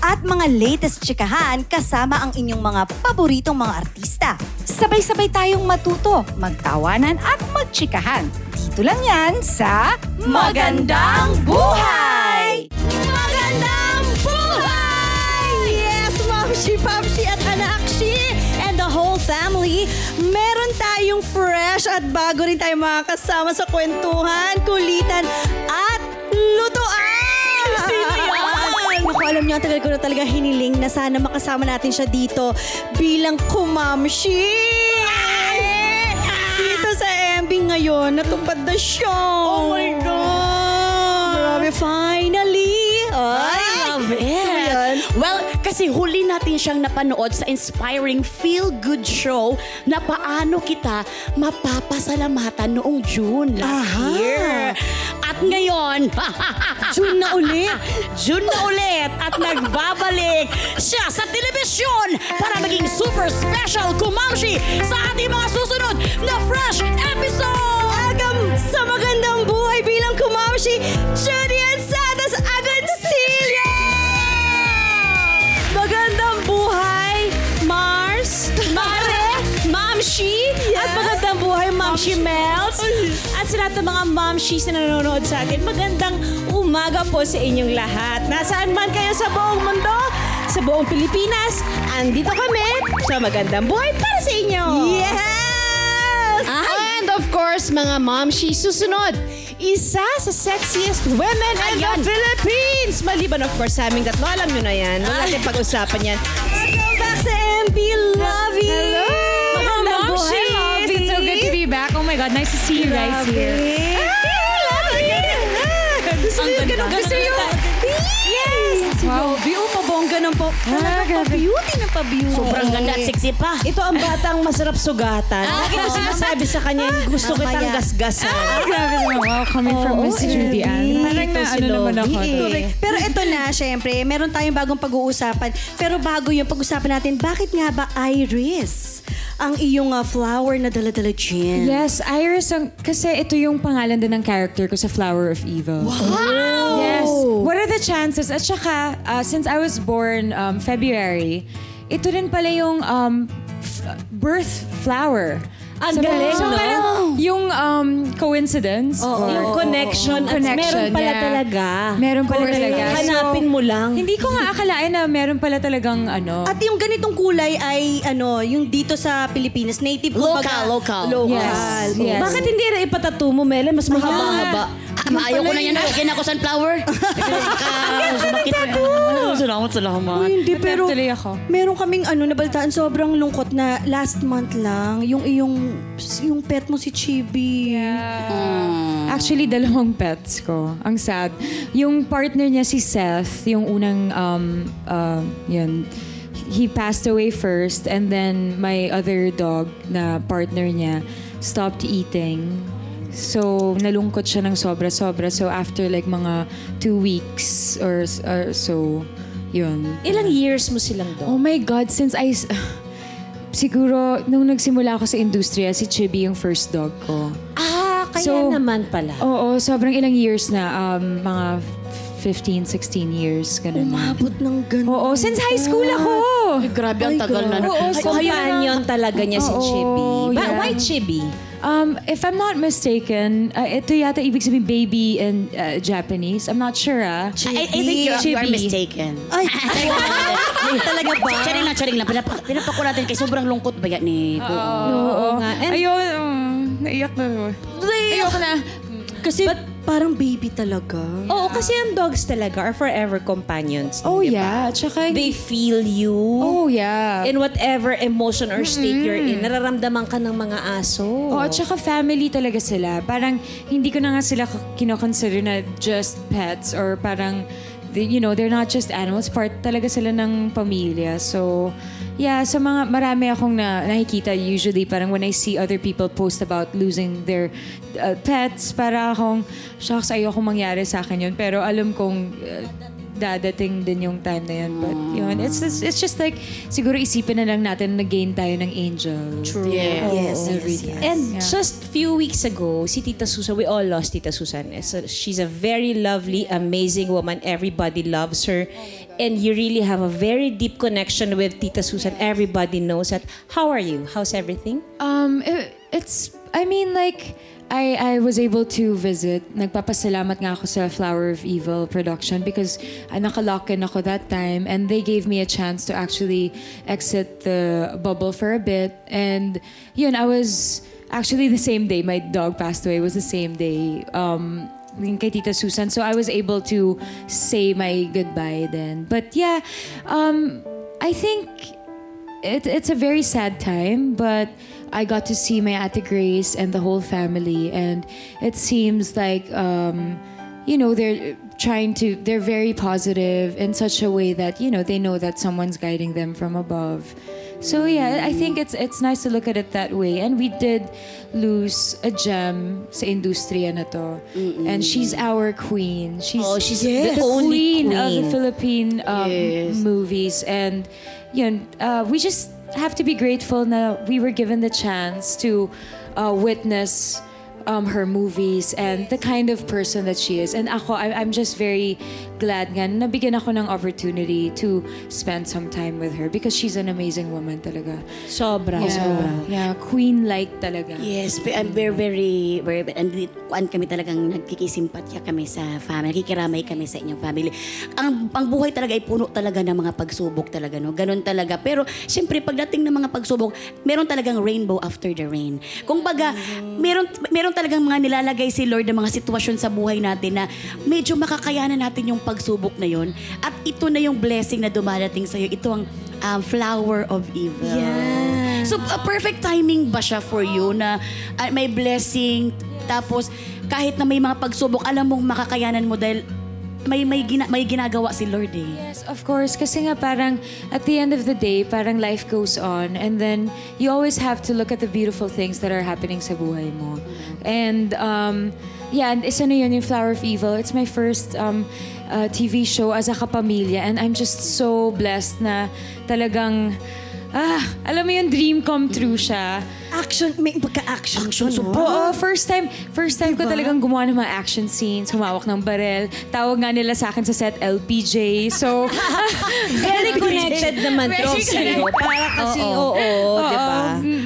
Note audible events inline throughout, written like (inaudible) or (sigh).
At mga latest chikahan kasama ang inyong mga paboritong mga artista. Sabay-sabay tayong matuto, magtawanan at magtsikahan. Dito lang yan sa Magandang Buhay! Magandang buhay! Yes, Mamshi, Papshi at Anakshi and the whole family. Meron tayong fresh at bago rin tayong mga kasama sa kwentuhan, kulitan at Naku, alam niyo, ang tagal ko na talaga hiniling na sana makasama natin siya dito bilang kumamshi! Dito sa MB ngayon, natupad na siya. Oh my God! Grabe, finally! Ay, love Ayan. Well, kasi huli natin siyang napanood sa inspiring feel-good show na paano kita mapapasalamatan noong June last Aha. year. Ngayon, (laughs) June na ulit. June na ulit at nagbabalik siya sa telebisyon para maging super special kumamshi sa ating mga susunod na fresh episode! Agam sa magandang buhay bilang kumamshi, Julian Santos Agoncillo! Magandang buhay, Mars, Mare, Mamshi, at magandang buhay, Mamshi Melts. Sa lahat ng mga Mamshis na nanonood sa atin, magandang umaga po sa inyong lahat. Nasaan man kayo sa buong mundo, sa buong Pilipinas, andito kami sa magandang buhay para sa inyo. Yes! And of course, mga momshi, susunod, isa sa sexiest women in the Philippines. Maliban of course sa aming tatlo, alam nyo na yan. Huwag natin pag-usapan yan. God, nice to see you guys here. Gusto niyo ganun? Gusto niyo? Yes! Wow, view pa bongga ng po. Talaga pa beauty na pa beauty. Sobrang ganda at sexy pa. Ito ang batang masarap sugatan. Lagi ko sinasabi sa kanya, gusto kitang gasgasan. Grabe naman. Wow, coming from Miss Judy Ann. Parang Ito na si ano naman ako. eh. Pero ito na, syempre, meron tayong bagong pag-uusapan. Pero bago yung pag-usapan natin, bakit nga ba Iris ang iyong uh, flower na dala-dala dyan? Yes, Iris, ang, kasi ito yung pangalan din ng character ko sa Flower of Evil. Wow! Yes. What are the chances? At saka, uh, since I was born um, February, ito rin pala yung um, f- birth flower. Ang So, galing, so no? parang yung um, coincidence. or- Yung connection. At meron pala yeah. talaga. Meron pala Or talaga. Hanapin mo lang. Hindi ko nga akalain na meron pala talagang ano. At yung ganitong kulay ay ano, yung dito sa Pilipinas, native Local, kumbaga, local. Local. Yes, yes. Bakit hindi na ipatato mo, Mele? Mas mahaba-haba. Ah, ayaw ko na yan. Okay na ako sunflower. (laughs) Pa yan. Salamat, salamat. Uy, hindi, pero Tuloy ako. meron kaming ano, nabalitaan, sobrang lungkot na last month lang, yung iyong, yung pet mo si Chibi. Actually, dalawang pets ko. Ang sad. Yung partner niya si Seth, yung unang, um, uh, yun, he passed away first and then my other dog na partner niya stopped eating. So, nalungkot siya ng sobra-sobra. So, after like mga two weeks or, or so, yun. Ilang years mo silang Oh doon? my God, since I... Siguro, nung nagsimula ako sa industriya, si Chibi yung first dog ko. Ah, kaya So, naman pala. Oo, sobrang ilang years na. Um, mga 15, 16 years. Ganun na. Umabot ng ganun. Oo, since high school ako. Grabe ang tagal na. Oo, Ay, so companion talaga niya si Oo, Chibi. Ba- yeah. Why Chibi? Um, if I'm not mistaken, uh, ito yata ibig sabihin baby in uh, Japanese. I'm not sure ah. I, I think you, you are Chibi. mistaken. (laughs) Ay, talaga ba? Charing lang, charing lang. Pinapak, pinapak ko natin kay sobrang lungkot ba yan ni Po. Oo nga. And- Ayun, um, naiyak na naman. Ayoko na. Kasi parang baby talaga. Oo, kasi ang dogs talaga are forever companions. Oh di ba? yeah, tsaka... They feel you. oh yeah. In whatever emotion or state you're in, nararamdaman ka ng mga aso. Oo, at saka family talaga sila. Parang hindi ko na nga sila k- kinoconsider na just pets or parang they- you know, they're not just animals, part talaga sila ng pamilya. So, yeah, sa mga, marami akong na, nakikita usually, parang when I see other people post about losing their uh, pets, para akong, shucks, ayoko mangyari sa akin yun. Pero alam kong, uh, dadating din yung time na yun. But yun, it's, it's, it's just like, siguro isipin na lang natin na gain tayo ng angel. True. Yes, every yes, time. And Yeah. just few weeks ago, si Tita Susan, we all lost Tita Susan. So she's a very lovely, amazing woman. Everybody loves her. And you really have a very deep connection with Tita Susan. Everybody knows that. How are you? How's everything? Um, it- it's, I mean, like, I, I was able to visit. Nagpapasalamat nga ako sa Flower of Evil production because uh, nakalock in ako that time and they gave me a chance to actually exit the bubble for a bit. And yun, I was actually the same day my dog passed away was the same day. Um, yung kay Tita Susan. So I was able to say my goodbye then. But yeah, um, I think it, it's a very sad time, but I got to see my Ate Grace and the whole family, and it seems like, um, you know, they're trying to, they're very positive in such a way that, you know, they know that someone's guiding them from above. So yeah, I think it's it's nice to look at it that way. And we did lose a gem sa industriya na to. And she's our queen. She's, Oh, she's the, the only queen, of the Philippine um, movies. And yun, uh, we just have to be grateful na we were given the chance to uh, witness um, her movies and the kind of person that she is. And ako, I'm just very glad nga na nabigyan ako ng opportunity to spend some time with her because she's an amazing woman talaga. Sobra, Yeah, sobra. yeah queen-like talaga. Yes, but I'm very, very, very, and kuan kami talagang nagkikisimpatya kami sa family, nakikiramay kami sa inyong family. Ang, ang buhay talaga ay puno talaga ng mga pagsubok talaga, no? Ganon talaga. Pero, syempre, pagdating ng mga pagsubok, meron talagang rainbow after the rain. Kung baga, meron, meron talagang mga nilalagay si Lord ng mga sitwasyon sa buhay natin na medyo makakayanan natin yung pagsubok na yon At ito na yung blessing na dumadating sa'yo. Ito ang um, flower of evil. Yeah. So, a perfect timing ba siya for you na ah, may blessing, tapos kahit na may mga pagsubok, alam mong makakayanan mo dahil may, may, gina- may ginagawa si Lord eh. Yes, of course. Kasi nga parang at the end of the day, parang life goes on and then you always have to look at the beautiful things that are happening sa buhay mo. And um, yeah, and isa na yun yung Flower of Evil. It's my first um, uh, TV show as a kapamilya and I'm just so blessed na talagang ah, alam mo yung dream come true siya. Action, may pagka-action. Action, to, no? Oo, first time, first time ko talagang gumawa ng mga action scenes, humawak ng barel. Tawag nga nila sa akin sa set LPJ. So, (laughs) (laughs) Very connected naman to. Para kasi, oo, di ba?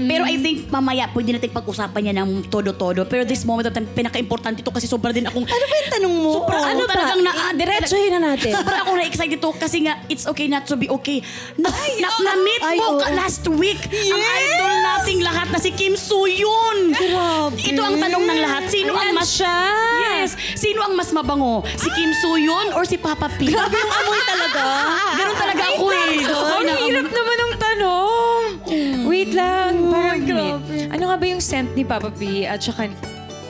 Pero I think mamaya pwede natin pag-usapan niya ng todo-todo. Pero this moment of time, pinaka-importante ito kasi sobra din akong... Ano ba yung tanong mo? Sobra ano ako talagang na... Diretsuhin na natin. (laughs) Sobra akong na-excite ito kasi nga, it's okay not to be okay. Na, na, na-meet Ay, mo oo. ka last week ang idol nating lahat na si Kim Soo Hyun. Grabe. Ito ang tanong ng lahat. Sino ang mas... Yes. Sino ang mas mabango? Si Kim Soo Hyun or si Papa P? Grabe yung amoy talaga. (laughs) Ganun talaga ako eh. Ang hirap naman ng tanong. Wait lang. Parang, wait. Ano nga ba yung scent ni Papa P at saka.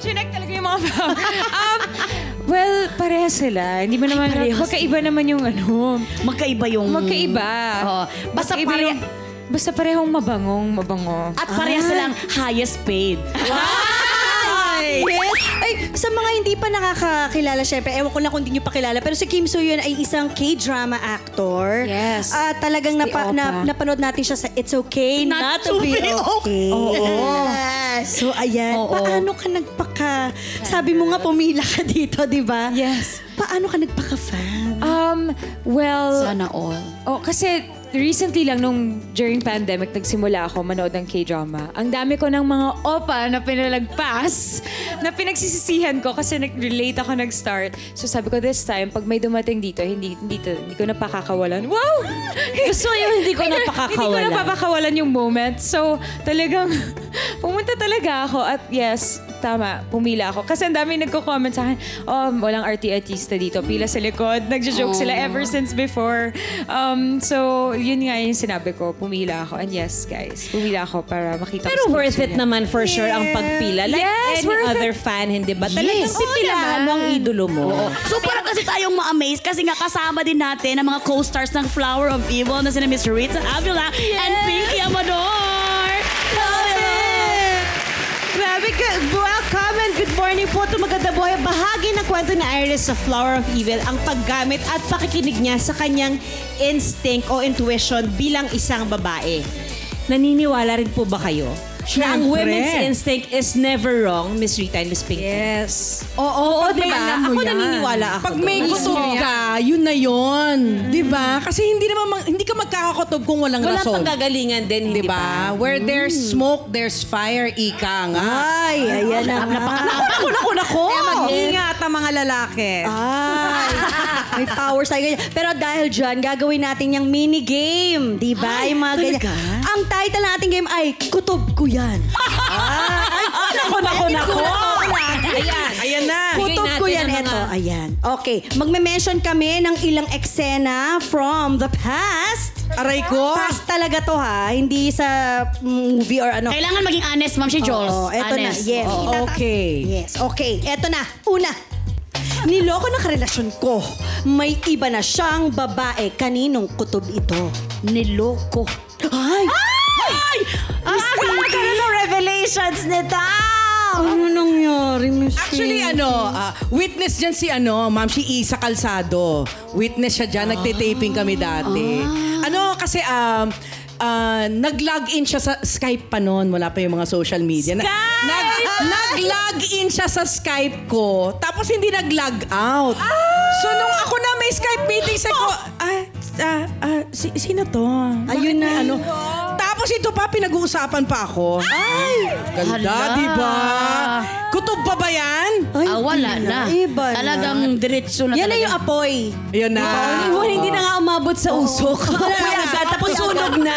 Chinek talaga yung mga (laughs) um, Well, pareha sila. Hindi mo naman... pareho magkaiba naman yung ano. Magkaiba yung... Magkaiba. Oo. Basta Magkaiba pare... Basta parehong mabangong, mabango. At pareha silang highest paid. (laughs) Yes. Ay, sa mga hindi pa nakakakilala, syempre, ewan ko na kung hindi nyo pa kilala, pero si Kim Soo Hyun ay isang K-drama actor. Yes. Ah, talagang Si napa, Opa. na, napanood natin siya sa It's Okay Not, to Be Okay. So, ayan. Paano ka nagpaka... Sabi mo nga, pumila ka dito, di ba? Yes. Paano ka nagpaka-fan? Um, well... Sana all. Oh, kasi recently lang nung during pandemic nagsimula ako manood ng K-drama. Ang dami ko ng mga opa na pinalagpas na pinagsisisihan ko kasi nag-relate ako nag-start. So sabi ko this time, pag may dumating dito, hindi hindi, to, hindi ko napakakawalan. Wow! (laughs) Gusto ko yung hindi ko Hindi ko napakakawalan. napapakawalan yung moment. So talagang (laughs) pumunta talaga ako at yes, tama, pumila ako. Kasi ang dami nagko-comment sa akin, oh, walang arti-artista dito, pila sa likod. Nagjo-joke sila ever since before. Um, so, yun nga yung sinabi ko, pumila ako. And yes, guys, pumila ako para makita Pero ko si worth it Christina. naman for sure ang pagpila. Like Yes, any worth it. other fan, hindi ba? Talagang Yes. pipilahan mo ang idolo mo. So parang kasi tayong ma-amaze kasi nga kasama din natin ang mga co-stars ng Flower of Evil na sina Miss Rita Avila and Pinky Amador. Ka. Welcome and good morning po to Maganda Buhay. Bahagi ng kwento ni Iris sa Flower of Evil ang paggamit at pakikinig niya sa kanyang instinct o intuition bilang isang babae. Naniniwala rin po ba kayo? Na ang Siyempre. women's instinct is never wrong, Miss Rita and Miss Pinky. Yes. Oo, Pag di ba? Ako naniniwala ako. Pag may kutob ka, yun na yun. Di ba? Kasi hindi naman mang- hindi ka magkakakutob kung walang Wala rason. pang gagalingan din, hindi Di ba? Where there's smoke, there's fire, ika nga. Ay, ayan na nga. Ako, naku, naku! Kaya mag-ingat ang mga lalaki. Ay, may powers tayo ganyan. Pero dahil dyan, gagawin natin yung mini game. Di ba? Yung mga ganyan. Ang title nating game ay Kutob Ko Yan. Ay, Naku, naku, naku! Ayan. Ayan na. Kutob ko natin yan. ang mga- Ayan. Okay. Magme-mention kami ng ilang eksena from the past. Aray ko. Past talaga to ha. Hindi sa movie or ano. Kailangan maging honest, Ma'am si Jules. Oo, eto na. honest. Yes. Oo. Itata- Okay. Yes. Okay. Eto na. Una. Niloko ng karelasyon ko. May iba na siyang babae. Kaninong kutob ito? Niloko. Ay! Ay! Ah, magkaroon ng revelations nito! Ano nangyari, Miss Actually, Pinky? ano, ah, witness dyan si ano, ma'am, si Isa Calzado. Witness siya dyan, nagte-taping kami dati. Ano, kasi, um, ah, nag-log in siya sa Skype pa noon. Wala pa yung mga social media. Na- nag, nag-log in siya sa Skype ko. Tapos hindi nag-log out. So, nung ako na may Skype meeting, sa ko, ah, ah, ah, si, sino to? Ayun na. Ano? Tapos ito pa, pinag-uusapan pa ako. Ay! Ganda, Hala. di ba? Kutob pa ba yan? Ay, Ah, wala hindi na. Iba na. Talagang diretso na Yan na talaga. yung apoy. Yun na. Hindi, hindi na nga umabot sa usok. Na. agad, tapos sunog na.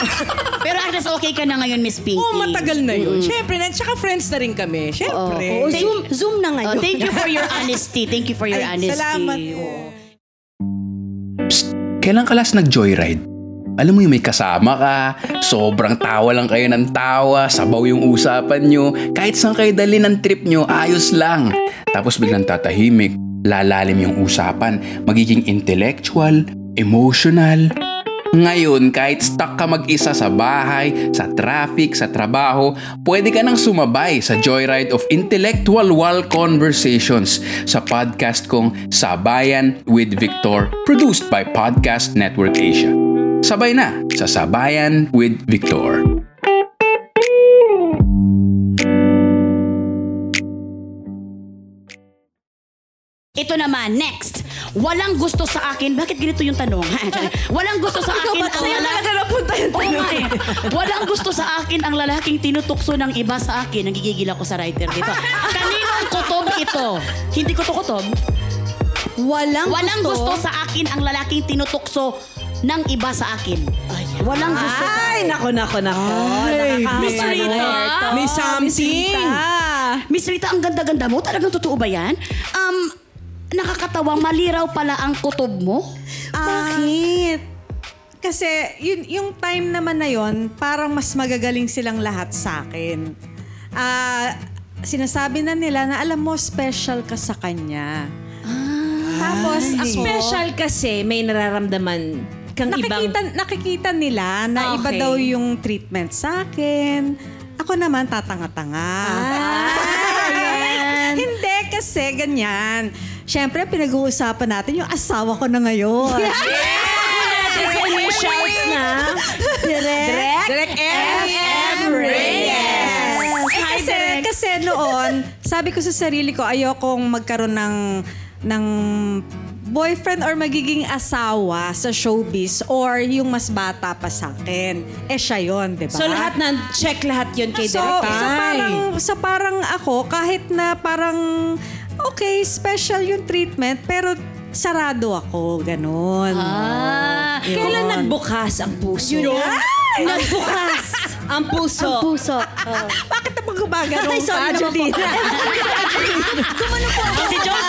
(laughs) Pero at least okay ka na ngayon, Miss Pinky. Oo, matagal na yun. Siyempre, na, tsaka friends na rin kami. Siyempre. Oo, zoom, zoom na Oh, ngayon. thank you for your (laughs) honesty. Thank you for your Ay, honesty. salamat Oo. po. Kailan ka last nag-joyride? Alam mo yung may kasama ka, sobrang tawa lang kayo ng tawa, sabaw yung usapan nyo, kahit saan kayo dali ng trip nyo, ayos lang. Tapos biglang tatahimik, lalalim yung usapan, magiging intellectual, emotional. Ngayon, kahit stuck ka mag-isa sa bahay, sa traffic, sa trabaho, pwede ka nang sumabay sa Joyride of Intellectual Wall Conversations sa podcast kong Sabayan with Victor, produced by Podcast Network Asia. Sabay na sa Sabayan with Victor. Ito naman, next. Walang gusto sa akin. Bakit ganito yung tanong? (laughs) Walang gusto sa akin ang lalaki. napunta yung Oo nga eh. Walang gusto sa akin ang lalaking tinutukso ng iba sa akin. Nagigigil ako sa writer dito. (laughs) Kaninong kutob ito? Hindi ko to kutob. Walang, Walang gusto sa akin ang lalaking tinutukso ng iba sa akin. Walang gusto sa Ay, nako, nako, nako. Ay, Miss Rita? May something. Miss Rita, ang ganda-ganda mo. Talagang totoo ba yan? Um, nakakatawa, maliraw pala ang kutob mo. Bakit? Kasi yun, yung time naman na yon parang mas magagaling silang lahat sa akin. Ah, sinasabi na nila na alam mo, special ka sa kanya. Tapos, ako, Special kasi may nararamdaman kang ibang... nakikita, nakikita nila na iba Okay. daw yung treatment sa akin. Ako naman, tatanga-tanga. (laughs) Hindi, kasi ganyan. Siyempre, pinag-uusapan natin yung asawa ko na ngayon. natin sa initials na. Direct? Direct M. Yes. Eh, kasi, kasi noon, sabi ko sa sarili ko, ayokong magkaroon ng, ng boyfriend or magiging asawa sa showbiz or yung mas bata pa sa akin. Eh, siya yun, di ba? So lahat na, check lahat yun kay So, Direk. so parang, so parang ako, kahit na parang, okay, special yung treatment, pero sarado ako, ganun. Ah, kailan Yun. nagbukas ang puso? Nagbukas ang puso. Puso. Bakit naman gumagano Ay, ka, sorry naman po. Oh, (laughs) si Diyos,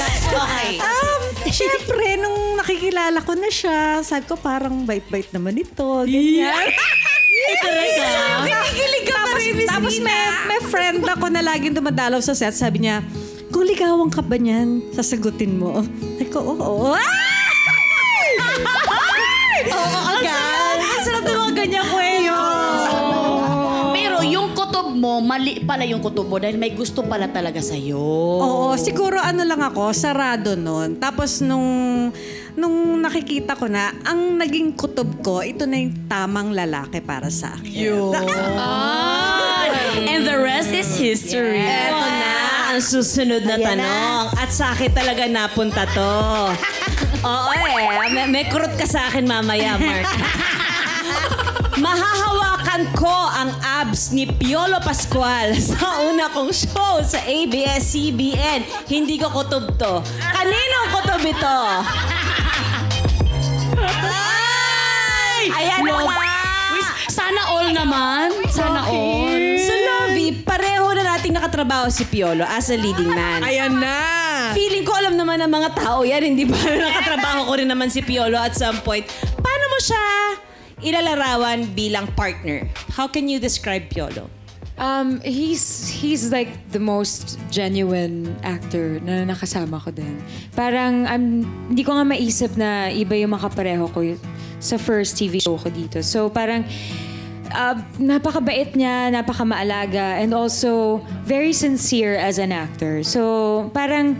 ha? Okay. Um, Siyempre, nung nakikilala ko na siya, sabi ko parang bait-bait naman ito. Ganyan. (laughs) Kinikilig ka tapos, tapos may, may friend ako na laging dumadalaw sa set. Sabi niya, kung ligawan ka ba niyan, sasagutin mo. Sabi ko, oo. (laughs) Oo, agad. Mo, mali pala yung kutob mo dahil may gusto pala talaga sa'yo. Oo, siguro ano lang ako, sarado nun. Tapos nung nung nakikita ko na, ang naging kutob ko, ito na yung tamang lalaki para sa akin. (laughs) And the rest is history. Eto na, ang susunod na tanong. At sa akin talaga napunta to. (laughs) Oo eh, may, may kurot ka sa akin mamaya, Mark. (laughs) Mahahawakan ko ang abs ni Piolo Pascual (laughs) sa una kong show sa ABS-CBN. Hindi ko kutob to. Kaninong kutob ito? Ayan na! Uy, Sana all naman. Sana all. So, Lovey, pareho na nating nakatrabaho si Piolo as a leading man. Ayan na. Feeling ko alam naman ng mga tao yan, hindi ba? (laughs) Nakatrabaho ko rin naman si Piolo at some point. Paano mo siya ilalarawan bilang partner? How can you describe Piolo? Um, he's he's like the most genuine actor na nakasama ko din. Parang um, hindi ko nga maisip na iba yung makapareho ko sa first TV show ko dito. So parang uh, napakabait niya, napakamaalaga, and also very sincere as an actor. So parang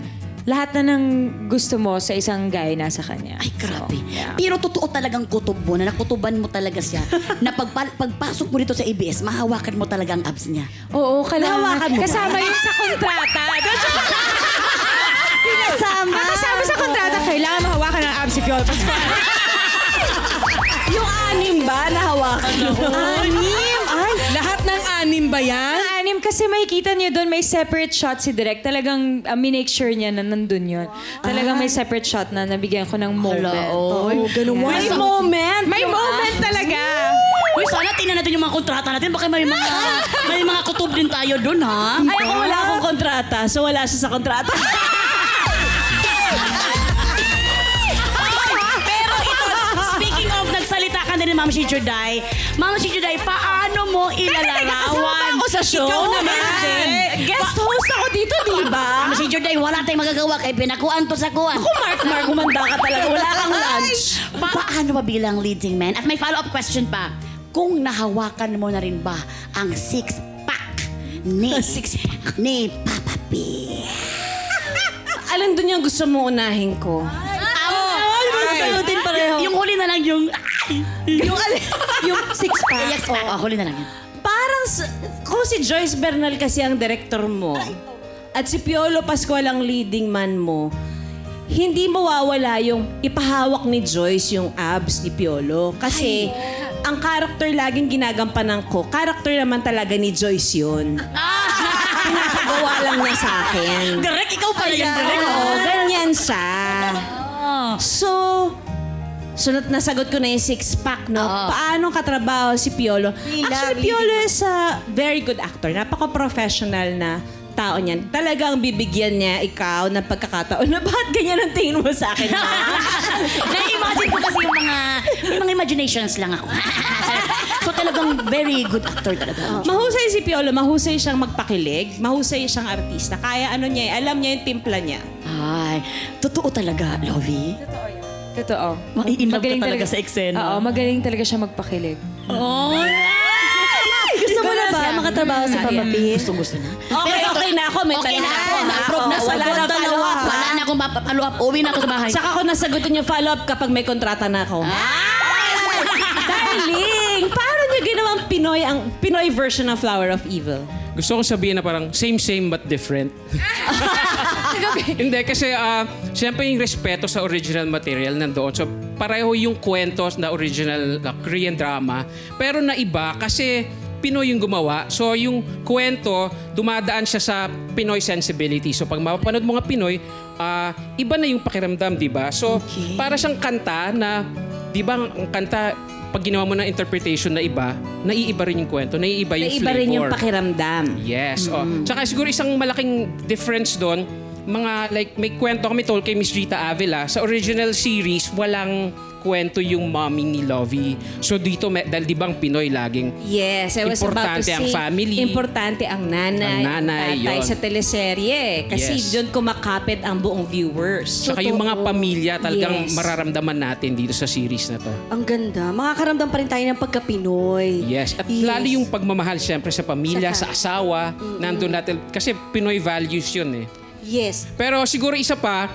lahat na ng gusto mo sa isang guy nasa kanya. Ay, grabe. So, yeah. Pero totoo talagang kutob mo, na nakutuban mo talaga siya. (laughs) na pagpa- pagpasok mo dito sa ABS, mahawakan mo talaga ang abs niya. Oo, kailangan. Mo? Kasama yun sa kontrata. (laughs) Pinasama! Kasama sa kontrata, kailangan mahawakan ng abs si Piolo Pascual. (laughs) Yung anim ba nahawakan mo? Anim? Ay, lahat ng anim ba yan? Anim kasi makikita niyo doon may separate shot si Direk. Talagang uh, minake sure niya na nandun yun. Talagang may separate shot na nabigyan ko ng moment. oh. ganun May moment! May moment talaga. Uy, sana tingnan natin yung mga kontrata natin. Baka may mga, may mga kutob din tayo dun, ha? Ay, ako wala akong kontrata, so wala siya sa kontrata. (laughs) Pero ito, speaking of nagsalita ka na ni Ma'am si Juday, Ma'am si Juday, paano mo ilalarawan? ako sa show. Ikaw naman. Guest host ako dito, di ba? Si Juday, wala tayong magagawa kay pinakuan to sa kuwan. Ako, Mark, Mark, humanda ka talaga. Wala kang lunch. Pa- paano ba bilang leading man? At may follow-up question pa. Kung nahawakan mo na rin ba ang six-pack ni, (laughs) six-pack ni Papa P? Alin doon yung gusto mo unahin ko? Sagutin pareho. Yung huli na lang yung... yung, yung (laughs) six-pack. Yes, oh, oh, huli na lang yun. Parang, s- kung si Joyce Bernal kasi ang director mo, at si Piolo Pascual ang leading man mo, hindi mawawala yung ipahawak ni Joyce yung abs ni Piolo. Kasi, ang character laging ginagampanan ko, character naman talaga ni Joyce yun. (laughs) Pinapagawa lang niya sa akin. Direk, ikaw pala yan, Direk. Oo, ganyan siya. So, sunod na sagot ko na yung six-pack, no? Paano katrabaho si Piolo? Actually, Piolo is a very good actor. Napaka-professional na tao niyan. Talagang bibigyan niya ikaw ng pagkakataon na (laughs) bakit ganyan ang tingin mo sa akin, ma? (laughs) Na-imagine ko kasi yung mga, may mga imaginations lang ako. (laughs) so talagang very good actor talaga. mahusay si Piolo, mahusay siyang magpakilig, mahusay siyang artista. Kaya ano niya, eh, alam niya yung timpla niya. Ay, totoo talaga, Lovey. Totoo. Mai-inlove ka Magaling talaga sa eksena. Oo, magaling talaga siya magpakilig. Gusto mo na ba makatrabaho sa Papa P? Gusto gusto na. Okay, okay na ako. May Okay tanong na ako. Na-approve na. Wala na follow-up. follow-up. Wala na akong follow-up. Uwi na ako sa bahay. Saka ko nasagutin yung follow-up kapag may kontrata na ako. Darling, paano niyo ginawang Pinoy ang Pinoy version ng Flower of Evil? Gusto ko sabihin na parang same same but different. (laughs) Hindi kasi ah, siyempre yung respeto sa original material nandoon. So pareho yung kwento na original ah, Korean drama pero na iba kasi Pinoy yung gumawa. So yung kwento dumadaan siya sa Pinoy sensibility. So pag mapapanood mo nga Pinoy, ah, iba na yung pakiramdam, di ba? So, para siyang kanta na, di ba, ang kanta, pag ginawa mo ng interpretation na iba, naiiba rin yung kwento, naiiba yung Naiba flavor. rin yung pakiramdam. Yes. Oh. Tsaka siguro isang malaking difference doon, mga like may kwento kami told kay Miss Rita Avila. Sa original series, walang kwento yung mommy ni Lovey. So dito, may, dahil di ba ang Pinoy laging Yes, I was about to Importante say, ang family. importante ang nanay, Ang nanay, tatay yun. sa teleserye. Kasi Yes. doon kumakapit ang buong viewers. Tsaka yung mga pamilya talagang Yes. mararamdaman natin dito sa series na to. Ang ganda. Makakaramdam pa rin tayo ng pagka-Pinoy. Yes. At Yes. lalo yung pagmamahal siyempre sa pamilya, Sa sa asawa, nandun natin. Kasi Pinoy values yun eh. Yes. Pero siguro isa pa,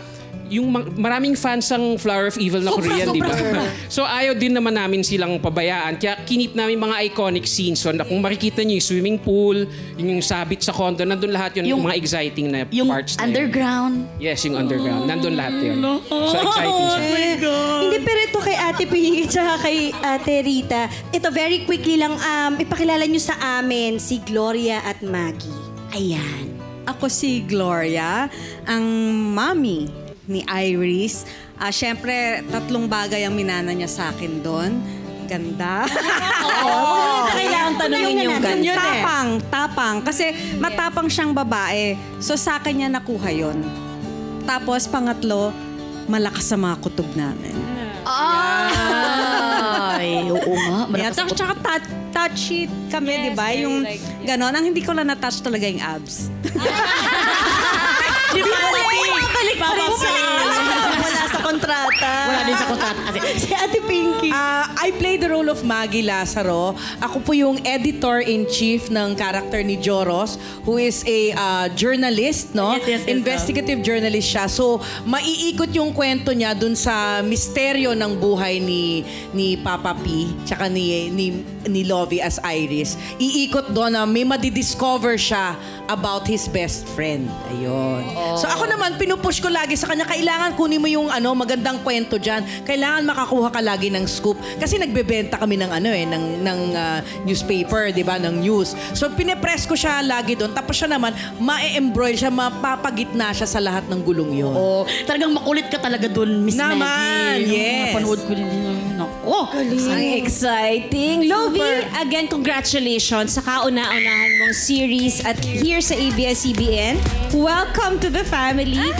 yung ma- maraming fans ang Flower of Evil na Sobra, Korean, di ba? (laughs) so ayaw din naman namin silang pabayaan. Kaya kinip namin mga iconic scenes. So na kung makikita niyo yung swimming pool, yung, yung sabit sa condo, nandun lahat yun, yung, Yung- mga exciting na Yung parts na yun. underground. Yes, yung underground. Nandun lahat yun. So exciting siya. Hindi, pero ito kay Ate Pinky (laughs) at kay Ate Rita. Ito, very quickly lang, um, ipakilala nyo sa amin si Gloria at Maggie. Ayan. Ako si Gloria, ang mommy ni Iris. Ah, Siyempre, tatlong bagay ang minana niya sa akin doon. Ganda. (laughs) Oo. Kailangan tanongin yung ganda. tapang, tapang. Kasi matapang siyang babae. So sa akin niya nakuha yon. Tapos pangatlo, malakas sa mga kutob namin. Ay, oo nga. Yeah, Malakas tsaka, tsaka touch, touchy kami, di ba? Yung ganon. Ang hindi ko lang na-touch talaga yung abs. (laughs) Di ba? Balik pa rin Kasi. Si Ate Pinky. Ah, I play the role of Maggie Lazaro. Ako po yung editor-in-chief ng character ni Joros, who is a ah, journalist, no? Yes, yes, yes, Investigative journalist siya. So, maiikot yung kwento niya dun sa misteryo ng buhay ni ni Papa P, tsaka ni, ni, ni Lovey as Iris. Iikot doon na may madidiscover siya about his best friend. Ayun. So, ako naman, pinupush ko lagi sa kanya, kailangan kunin mo yung ano, magandang kwento dyan. Kailangan makakuha ka lagi ng scoop. Kasi nagbebenta kami ng ano eh, ng, ng ah, newspaper, di ba, ng news. So, pinepress ko siya lagi doon. Tapos siya naman, ma-embroil siya, mapapagitna siya sa lahat ng gulong yun. Oo. Talagang makulit ka talaga dun, Miss Naman, Maggie. Nung yes. Napanood ko din yun. Naku. Ang exciting. Lovi, again, congratulations sa kauna-unahan mong series at here sa ABS-CBN. Welcome to the family.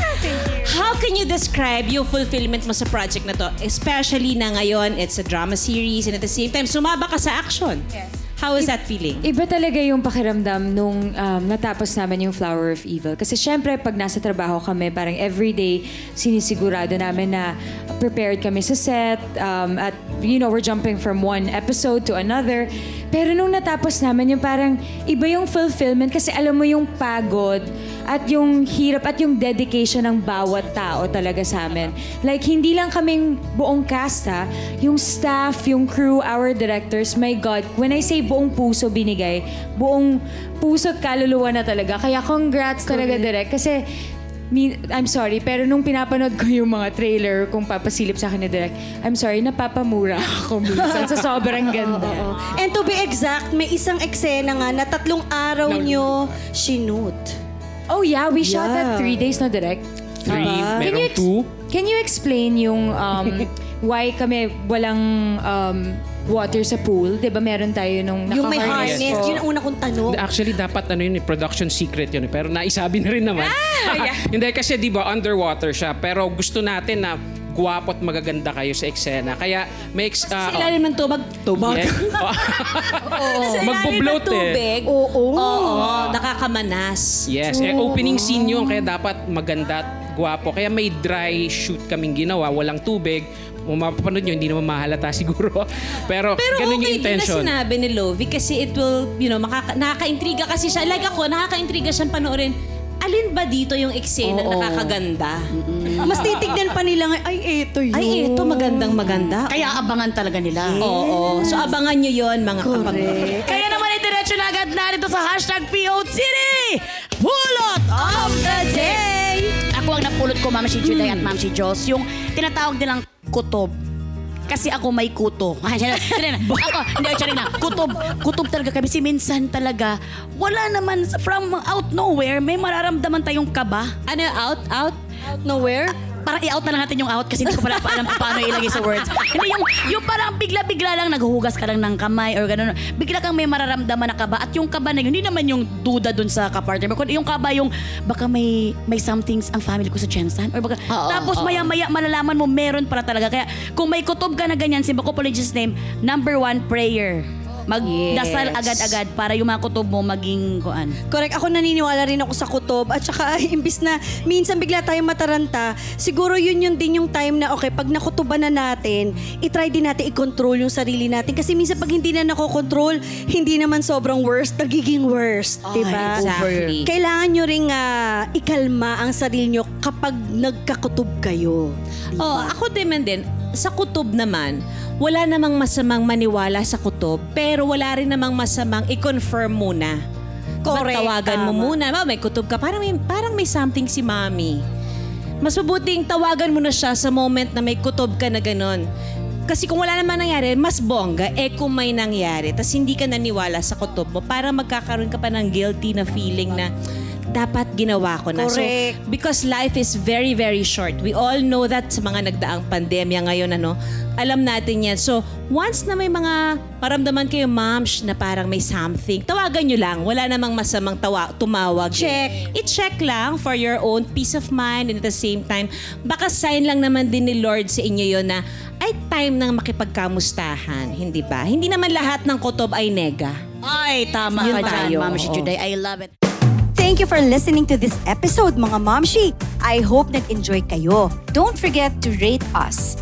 How can you describe yung fulfillment mo sa project na to? Especially na ngayon, it's a drama series and at the same time, sumaba ka sa action. How is that feeling? Iba talaga yung pakiramdam nung um, natapos namin yung Flower of Evil. Kasi syempre, pag nasa trabaho kami, parang everyday, sinisigurado namin na prepared kami sa set. Um, at, you know, we're jumping from one episode to another. Pero nung natapos namin, yung parang iba yung fulfillment kasi alam mo yung pagod at yung hirap at yung dedication ng bawat tao talaga sa amin. Like, hindi lang kaming buong cast ha, yung staff, yung crew, our directors, my God, when I say buong puso binigay, buong puso at kaluluwa na talaga. Kaya congrats talaga, Direk. Kasi, mi- I'm sorry, pero nung pinapanood ko yung mga trailer kung papasilip sa akin ni Direk, I'm sorry, napapamura (laughs) ako minsan sa sobrang ganda. And to be exact, may isang eksena nga na tatlong araw nyo sinut. Oh yeah, we shot Yeah. that three days na direct. Three, Can you, ex- two. can you explain yung um, (laughs) why kami walang um, water sa pool? Di ba meron tayo nung Yung may naka-harness harness, po? yun ang una kong tanong. Actually, dapat ano yun, eh, production secret yun. eh. Pero naisabi na rin naman. (laughs) Hindi, kasi di ba underwater siya. Pero gusto natin na gwapo at magaganda kayo sa eksena. Kaya may... Ex, ah, (laughs) Sa ilalim ng tubig. Tubig? Sa ilalim ng tubig. Oo. Oo, nakakamanas. Yes, eh, opening scene yun. Kaya dapat maganda at gwapo. Kaya may dry shoot kaming ginawa. Walang tubig. Kung mapapanood nyo, hindi naman mahalata (laughs) siguro. Pero, Pero ganun okay yung intention. din na sinabi ni Lovie kasi it will, you know, makaka- nakaka-intriga kasi siya. Like ako, nakaka-intriga siyang panoorin. Alin ba dito yung eksena Oo. nakakaganda? Mas titignan pa nila nga, ay, eto yun. Ay, ito magandang maganda. Kaya abangan talaga nila. Oo. So abangan nyo yon mga kapag Kaya naman ay diretso na agad na dito sa hashtag POTD! Pulot of the day! Ako ang napulot ko, Ma'am si Juday at Ma'am si Jos, yung tinatawag nilang kutob. Kasi ako may kuto. Siya- (laughs) ako, hindi, rin na. Kutob. Kutob talaga kami. Si minsan talaga, wala naman, from out nowhere, may mararamdaman tayong kaba. Ano, out, out? Nowhere? Parang i-out na lang natin yung out kasi hindi ko pala alam kung paano ilagay sa words. Hindi yung, yung parang bigla-bigla lang naghuhugas ka lang ng kamay or gano'n. Bigla kang may mararamdaman na kaba at yung kaba na yun, hindi naman yung duda dun sa kapartner mo. Kundi yung kaba yung baka may may somethings ang family ko sa Chensan or baka Oo, tapos oo. maya-maya malalaman mo meron pala talaga. Kaya kung may kutob ka na ganyan, si Bako Religious name, number one prayer. Magdasal Yes. agad-agad para yung mga kutob mo maging kuan. Correct. Ako naniniwala rin ako sa kutob. At saka, (laughs) imbis na minsan bigla tayo mataranta, siguro yun yun din yung time na, okay, pag nakutuban na natin, itry din natin i-control yung sarili natin. Kasi minsan pag hindi na nakokontrol, hindi naman sobrang worst, nagiging worst. diba? Exactly. Kailangan nyo ring ah, ikalma ang sarili nyo kapag nagkakutob kayo. Oh, ako din man din, sa kutob naman, wala namang masamang maniwala sa kutob, pero wala rin namang masamang i-confirm muna. Correct, Tawagan mo muna. Ba, may kutob ka. Parang may, parang may something si mami. Mas mabuting tawagan mo na siya sa moment na may kutob ka na ganon. Kasi kung wala naman nangyari, mas bongga. Eh kung may nangyari, tas hindi ka naniwala sa kutob mo, para magkakaroon ka pa ng guilty na feeling na dapat ginawa ko na. Correct. So, because life is very, very short. We all know that sa mga nagdaang pandemya ngayon, ano, alam natin yan. So, once na may mga paramdaman kayo, moms, na parang may something, tawagan nyo lang. Wala namang masamang tawa- tumawag. Check. I-check lang for your own peace of mind and at the same time, baka sign lang naman din ni Lord sa inyo yon na ay time nang makipagkamustahan, hindi ba? Hindi naman lahat ng kotob ay nega. Ay, tama Yun ka dyan, Ma'am. Juday. I love it. Thank you for listening to this episode, mga Momshi. I hope nag-enjoy kayo. Don't forget to rate us.